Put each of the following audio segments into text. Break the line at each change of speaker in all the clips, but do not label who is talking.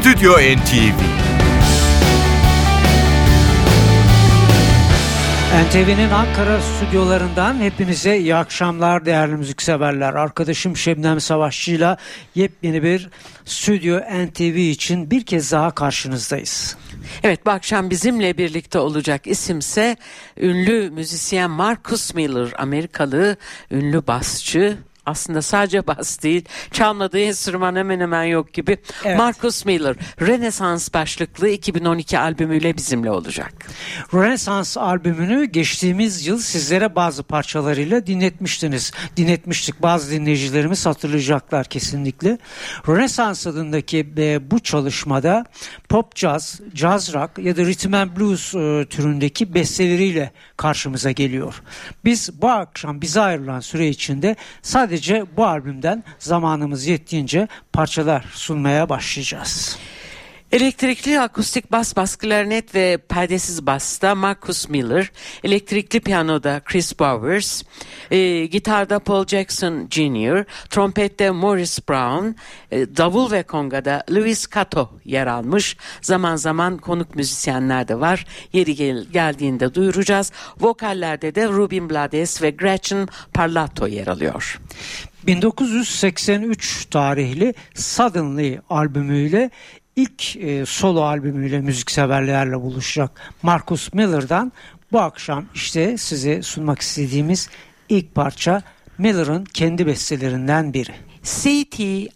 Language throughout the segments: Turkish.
Stüdyo NTV
NTV'nin Ankara stüdyolarından hepinize iyi akşamlar değerli müzikseverler. Arkadaşım Şebnem Savaşçı'yla yepyeni bir Stüdyo NTV için bir kez daha karşınızdayız.
Evet bu akşam bizimle birlikte olacak isimse ünlü müzisyen Marcus Miller, Amerikalı ünlü basçı, aslında sadece bas değil çalmadığı enstrüman hemen hemen yok gibi evet. Marcus Miller Renaissance başlıklı 2012 albümüyle bizimle olacak.
Renaissance albümünü geçtiğimiz yıl sizlere bazı parçalarıyla dinletmiştiniz. Dinletmiştik bazı dinleyicilerimiz hatırlayacaklar kesinlikle. Renaissance adındaki e, bu çalışmada pop jazz, jazz rock ya da rhythm and blues e, türündeki besteleriyle karşımıza geliyor. Biz bu akşam bize ayrılan süre içinde Sadece bu albümden zamanımız yettiğince parçalar sunmaya başlayacağız.
Elektrikli akustik bas bas klarnet ve perdesiz basta Marcus Miller, elektrikli piyanoda Chris Bowers, e, gitarda Paul Jackson Jr., trompette Morris Brown, e, davul ve kongada Louis Cato yer almış. Zaman zaman konuk müzisyenler de var. Yeri gel geldiğinde duyuracağız. Vokallerde de Rubin Blades ve Gretchen Parlato yer alıyor.
1983 tarihli Suddenly albümüyle ilk e, solo albümüyle müzikseverlerle buluşacak Marcus Miller'dan bu akşam işte size sunmak istediğimiz ilk parça Miller'ın kendi bestelerinden biri.
CTI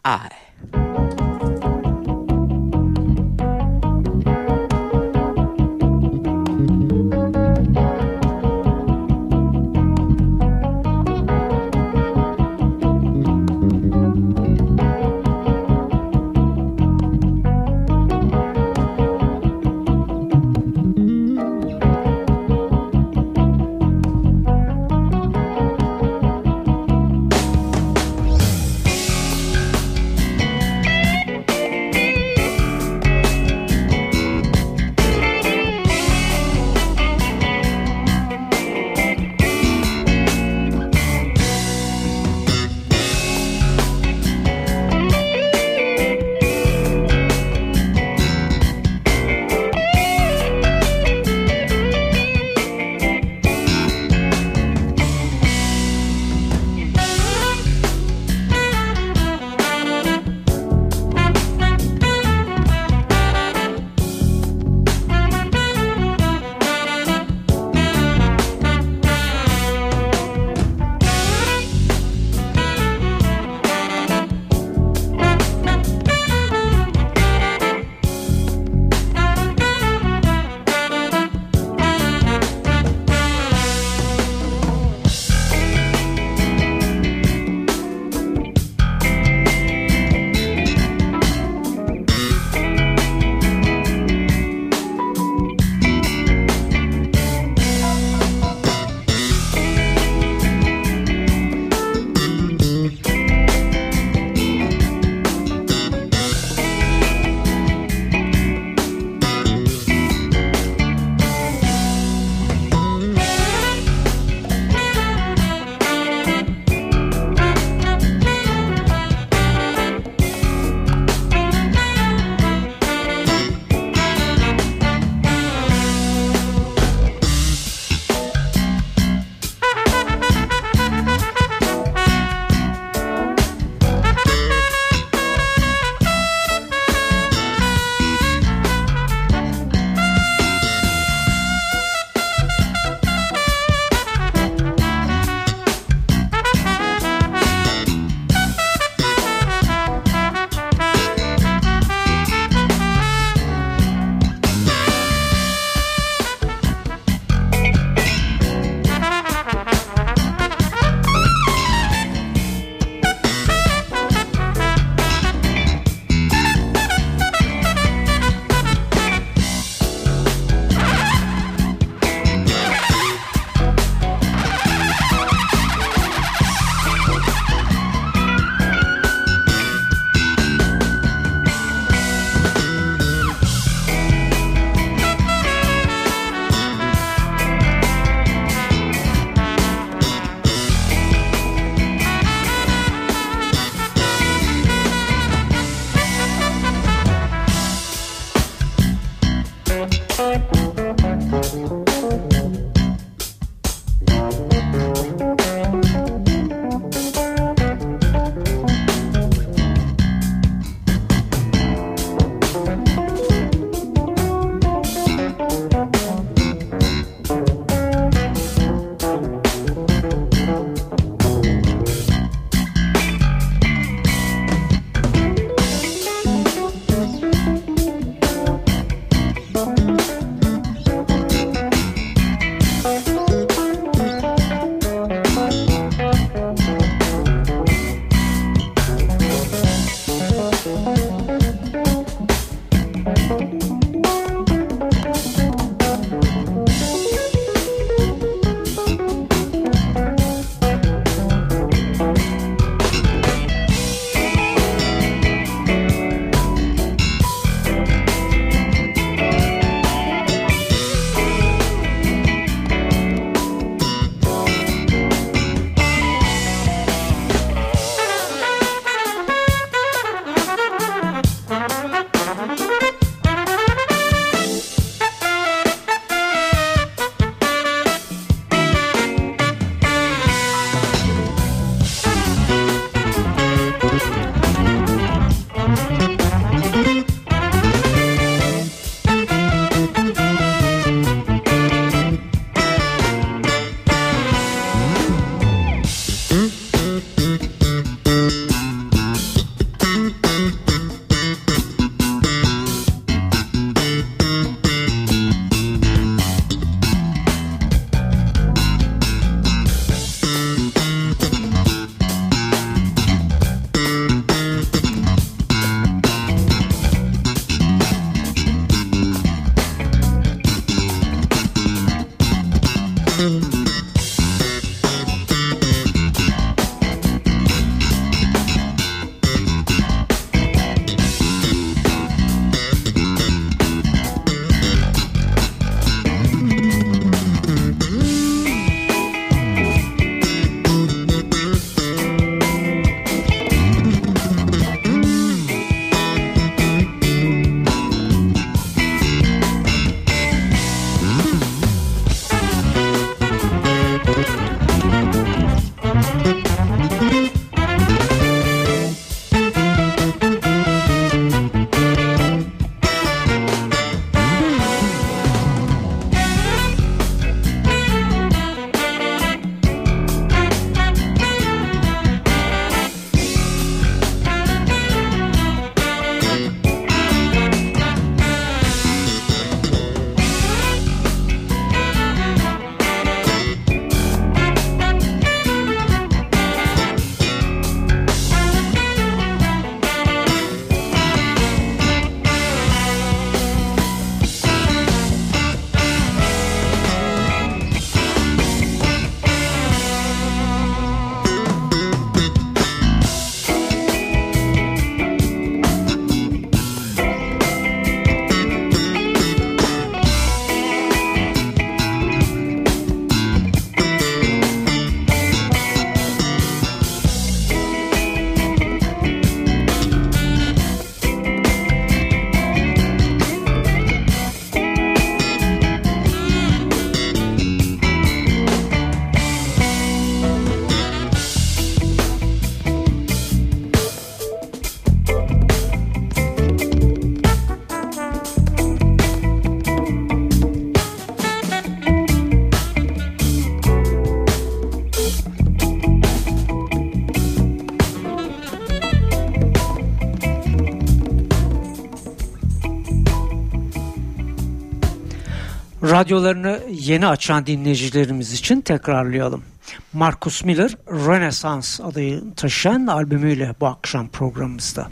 Radyolarını yeni açan dinleyicilerimiz için tekrarlayalım. Marcus Miller Renaissance adını taşıyan albümüyle bu akşam programımızda.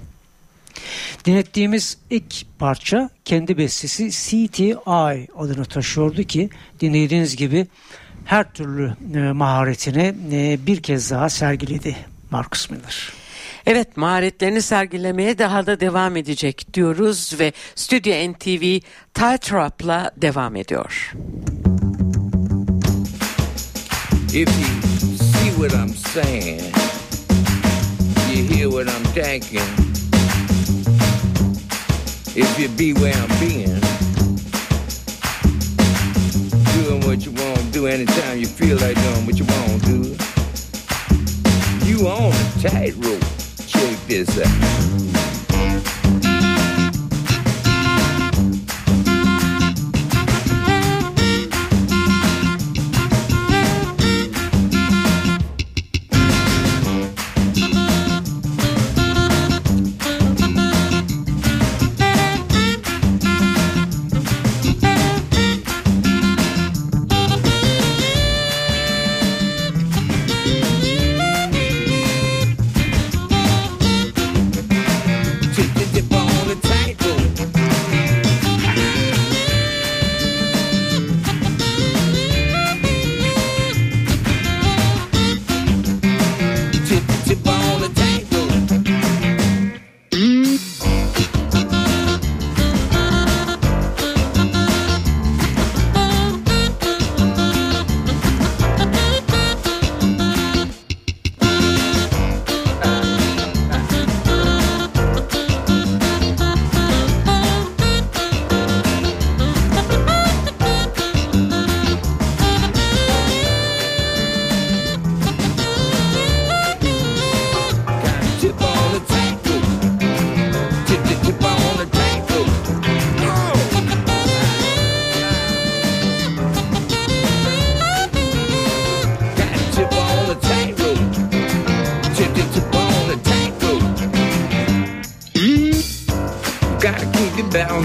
Dinlettiğimiz ilk parça kendi bestesi CTI adını taşıyordu ki dinlediğiniz gibi her türlü e, maharetini e, bir kez daha sergiledi Marcus Miller.
Evet maharetlerini sergilemeye daha da devam edecek diyoruz ve Stüdyo NTV Tightrope'la devam ediyor. If you see what I'm saying, you hear what I'm thinking. If you be where I'm being, doing what you want to do anytime you feel like doing what you want to do. You on a tightrope. is that?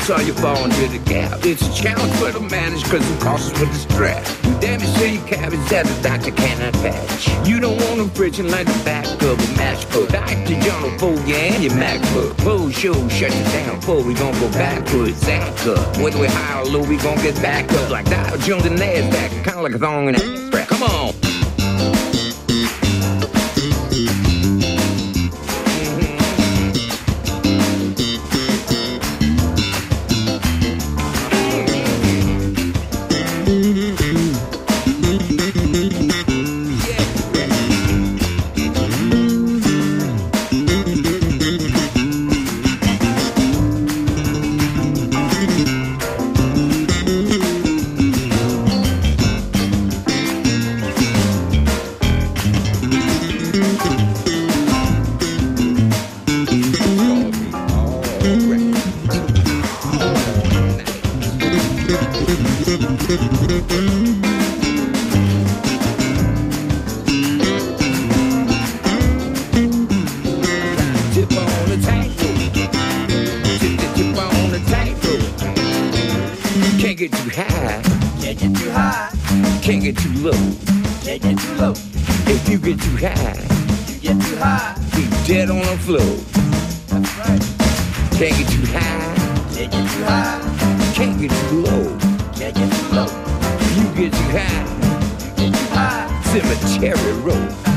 Saw you fall into the gap. It's a challenge for the manage cause it costs with the strap. Damn it, say your cabbage that the doctor cannot patch. You don't want them friction like the back of a matchbook. Dr. John for you and your MacBook. Bull show, shut it down. Full, we gon' go backwards. Back up. Whether we high or low, we gon' get back up. Like Dow Jones and NASDAQ. Kinda like a thong in a mm. Come on. get too high. Be dead on the floor. That's right. Can't get too high. Can't get too high. Can't get too low. Can't get too low. You get too high. You get too high. Cemetery road.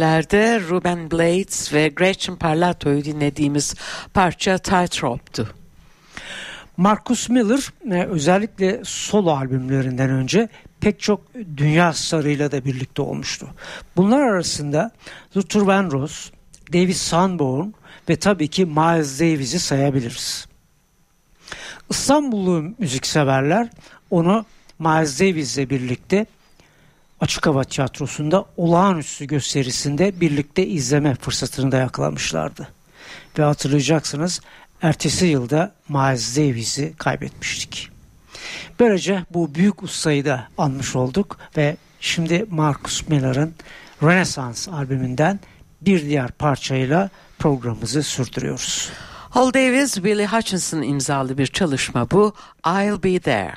Vokallerde Ruben Blades ve Gretchen Parlato'yu dinlediğimiz parça Tightrope'du.
Marcus Miller e, özellikle solo albümlerinden önce pek çok dünya starıyla da birlikte olmuştu. Bunlar arasında Luther Vandross, David Sanborn ve tabii ki Miles Davis'i sayabiliriz. İstanbullu müzikseverler onu Miles Davis'le birlikte Açık Hava Tiyatrosu'nda olağanüstü gösterisinde birlikte izleme fırsatını da yakalamışlardı. Ve hatırlayacaksınız ertesi yılda Miles Davis'i kaybetmiştik. Böylece bu büyük ustayı da anmış olduk ve şimdi Marcus Miller'ın Renaissance albümünden bir diğer parçayla programımızı sürdürüyoruz.
Hal Davis, Billy Hutchinson imzalı bir çalışma bu. I'll Be There.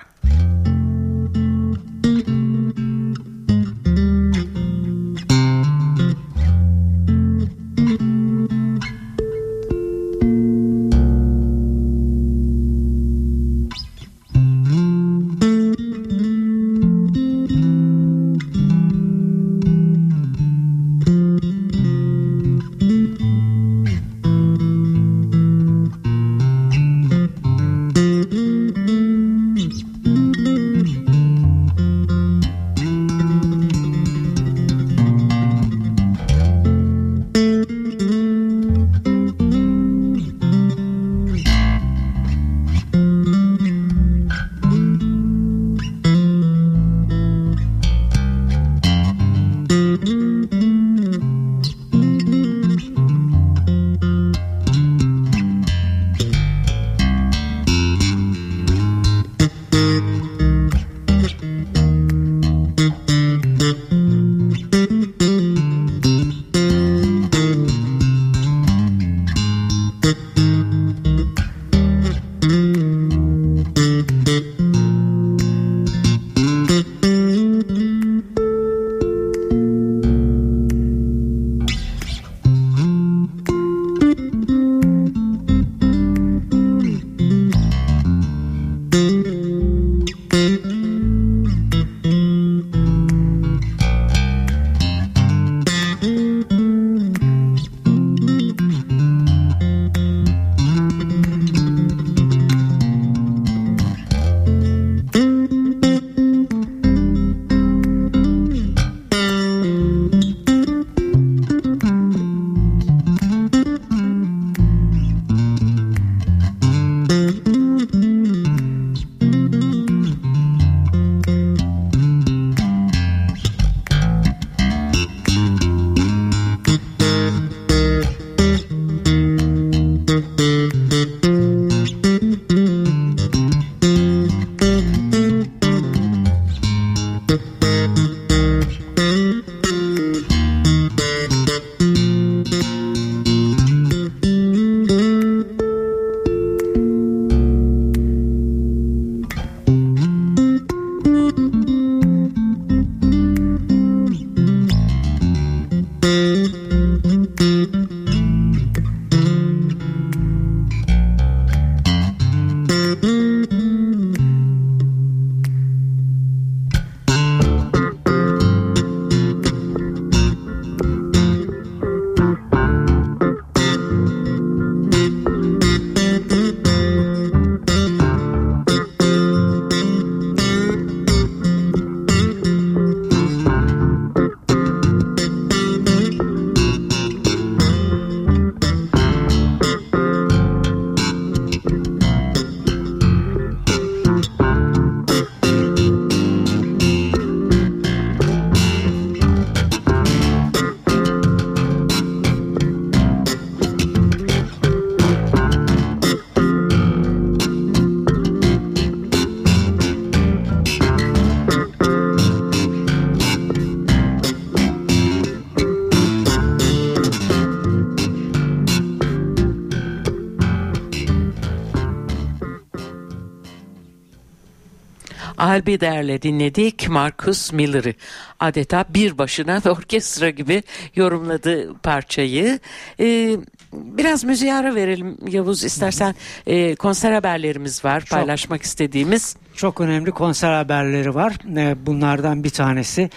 Albider'le dinledik Marcus Miller'ı. Adeta bir başına ve orkestra gibi yorumladı parçayı. Ee, biraz müziğe ara verelim Yavuz istersen e, konser haberlerimiz var paylaşmak istediğimiz.
Çok önemli konser haberleri var. E, bunlardan bir tanesi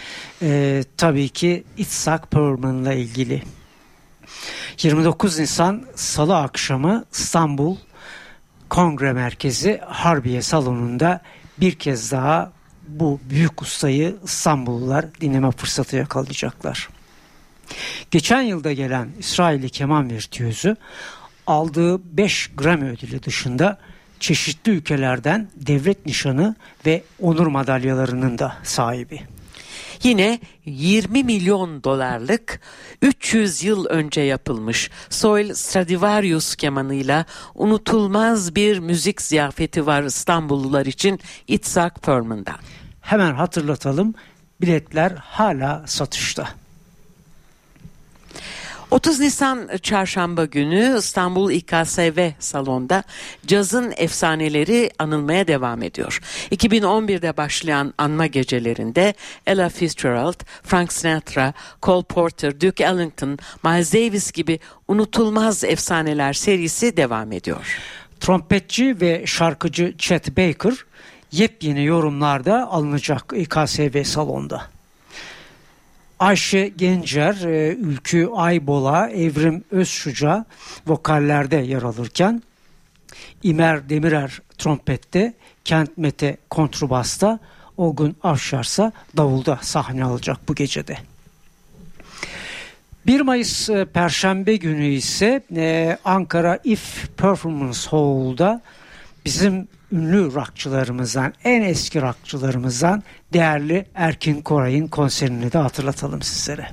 e, tabii ki Itzhak Perlman'la ilgili. 29 Nisan Salı akşamı İstanbul Kongre Merkezi Harbiye Salonu'nda bir kez daha bu büyük ustayı İstanbullular dinleme fırsatı yakalayacaklar. Geçen yılda gelen İsrailli keman virtüözü aldığı 5 Grammy ödülü dışında çeşitli ülkelerden devlet nişanı ve onur madalyalarının da sahibi.
Yine 20 milyon dolarlık 300 yıl önce yapılmış Soil Stradivarius kemanıyla unutulmaz bir müzik ziyafeti var İstanbullular için Itzhak Perlman'dan.
Hemen hatırlatalım biletler hala satışta.
30 Nisan çarşamba günü İstanbul İKSV salonda cazın efsaneleri anılmaya devam ediyor. 2011'de başlayan anma gecelerinde Ella Fitzgerald, Frank Sinatra, Cole Porter, Duke Ellington, Miles Davis gibi unutulmaz efsaneler serisi devam ediyor.
Trompetçi ve şarkıcı Chet Baker yepyeni yorumlarda alınacak İKSV salonda. Ayşe Gencer, e, Ülkü Aybola, Evrim Özşuca vokallerde yer alırken İmer Demirer trompette, Kent Mete kontrbasta, Olgun Avşarsa davulda sahne alacak bu gecede. 1 Mayıs e, Perşembe günü ise e, Ankara If Performance Hall'da bizim ünlü rockçılarımızdan, en eski rockçılarımızdan değerli Erkin Koray'ın konserini de hatırlatalım sizlere.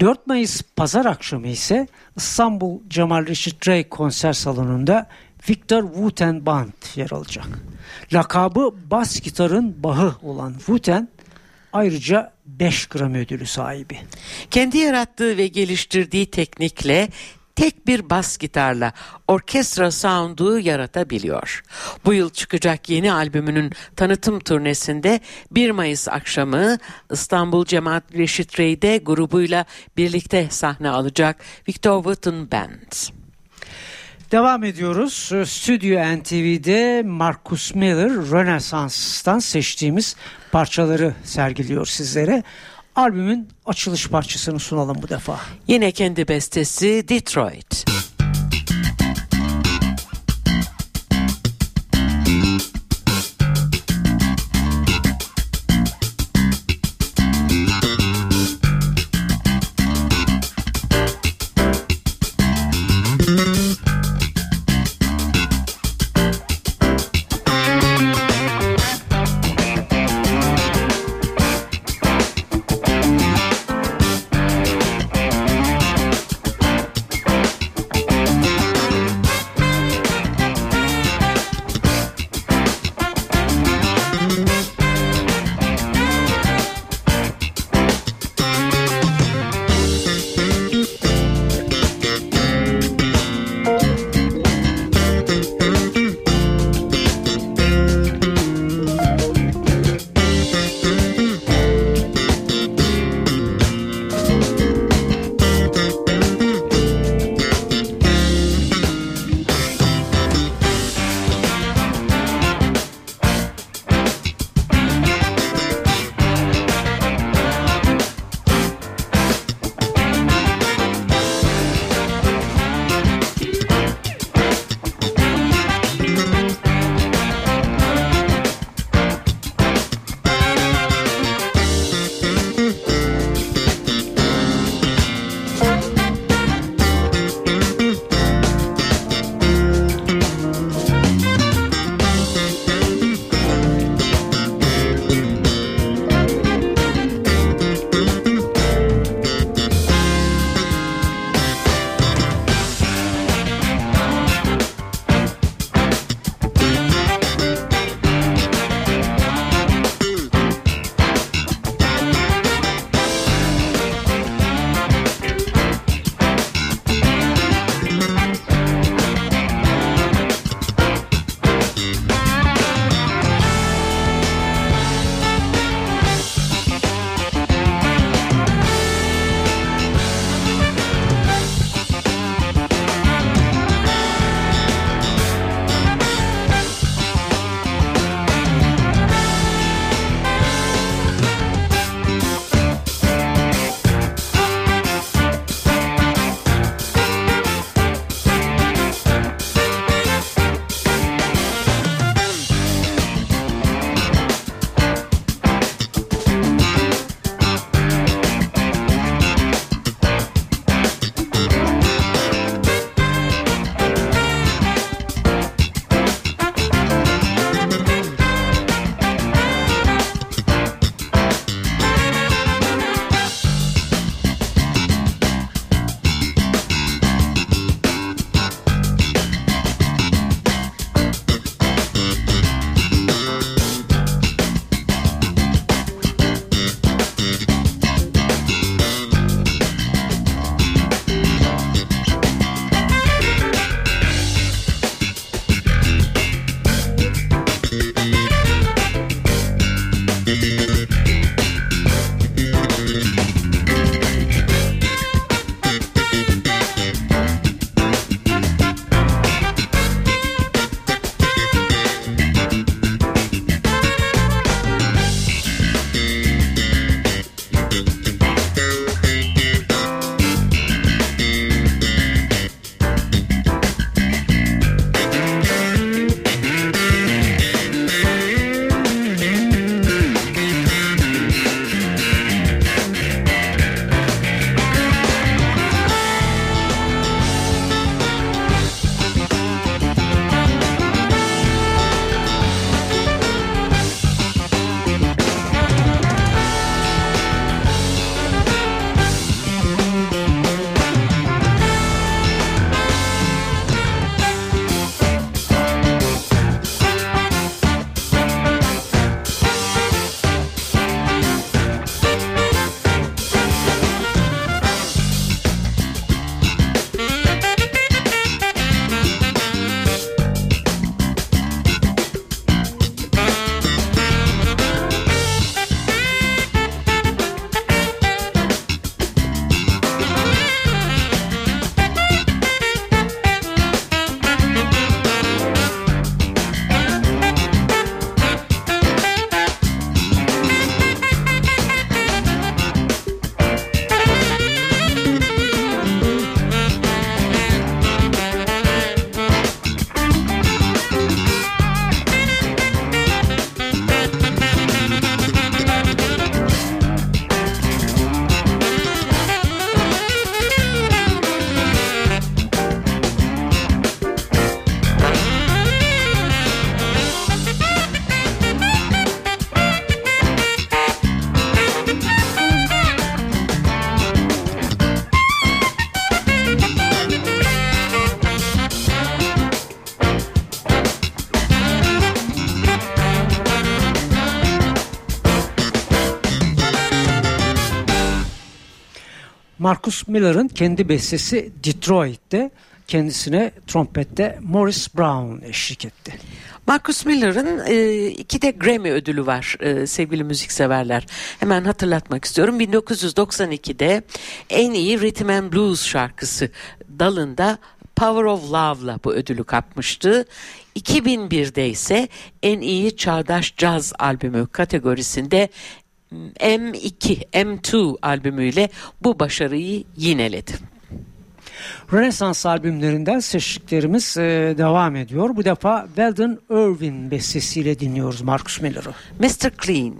4 Mayıs pazar akşamı ise İstanbul Cemal Reşit Rey konser salonunda Victor Wooten Band yer alacak. Lakabı bas gitarın bahı olan Wooten ayrıca 5 gram ödülü sahibi.
Kendi yarattığı ve geliştirdiği teknikle tek bir bas gitarla orkestra sound'u yaratabiliyor. Bu yıl çıkacak yeni albümünün tanıtım turnesinde 1 Mayıs akşamı İstanbul Cemaat Reşit Rey'de grubuyla birlikte sahne alacak Victor Wooten Band.
Devam ediyoruz. Stüdyo NTV'de Marcus Miller Rönesans'tan seçtiğimiz parçaları sergiliyor sizlere. Albümün açılış parçasını sunalım bu defa.
Yine kendi bestesi Detroit.
Marcus Miller'ın kendi bestesi Detroit'te kendisine trompette Morris Brown eşlik etti.
Marcus Miller'ın e, iki de Grammy ödülü var e, sevgili müzikseverler. Hemen hatırlatmak istiyorum. 1992'de en iyi Rhythm and Blues şarkısı dalında Power of Love'la bu ödülü kapmıştı. 2001'de ise en iyi çağdaş caz albümü kategorisinde M2, M2 albümüyle bu başarıyı yineledi.
Rönesans albümlerinden seçtiklerimiz e, devam ediyor. Bu defa Weldon Irvin bestesiyle dinliyoruz Marcus Miller'ı.
Mr. Clean.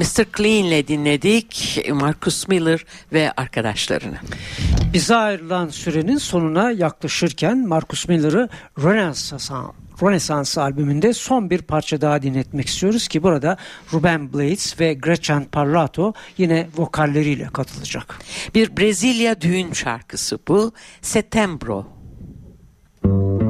Mr. Clean ile dinledik Marcus Miller ve arkadaşlarını.
Bize ayrılan sürenin sonuna yaklaşırken Marcus Miller'ı Renaissance Renaissance albümünde son bir parça daha dinletmek istiyoruz ki burada Ruben Blades ve Gretchen Parlato yine vokalleriyle katılacak.
Bir Brezilya düğün şarkısı bu. Setembro.
Todo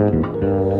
No.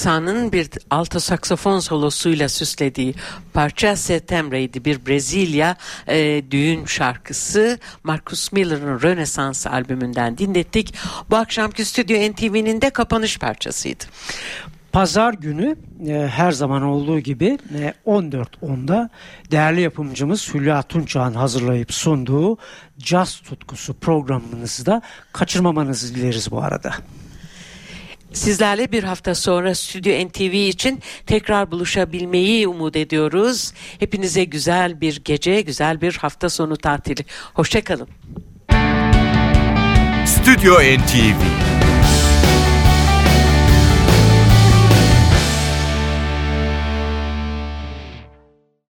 Alexa'nın bir alto saksofon solosuyla süslediği parça Setembre'ydi. Bir Brezilya e, düğün şarkısı Marcus Miller'ın Rönesans albümünden dinlettik. Bu akşamki Stüdyo NTV'nin de kapanış parçasıydı.
Pazar günü e, her zaman olduğu gibi e, 14.10'da değerli yapımcımız Hülya Tunçağ'ın hazırlayıp sunduğu Jazz Tutkusu programımızı da kaçırmamanızı dileriz bu arada.
Sizlerle bir hafta sonra Stüdyo NTV için tekrar buluşabilmeyi umut ediyoruz. Hepinize güzel bir gece, güzel bir hafta sonu tatili. Hoşçakalın.
Stüdyo NTV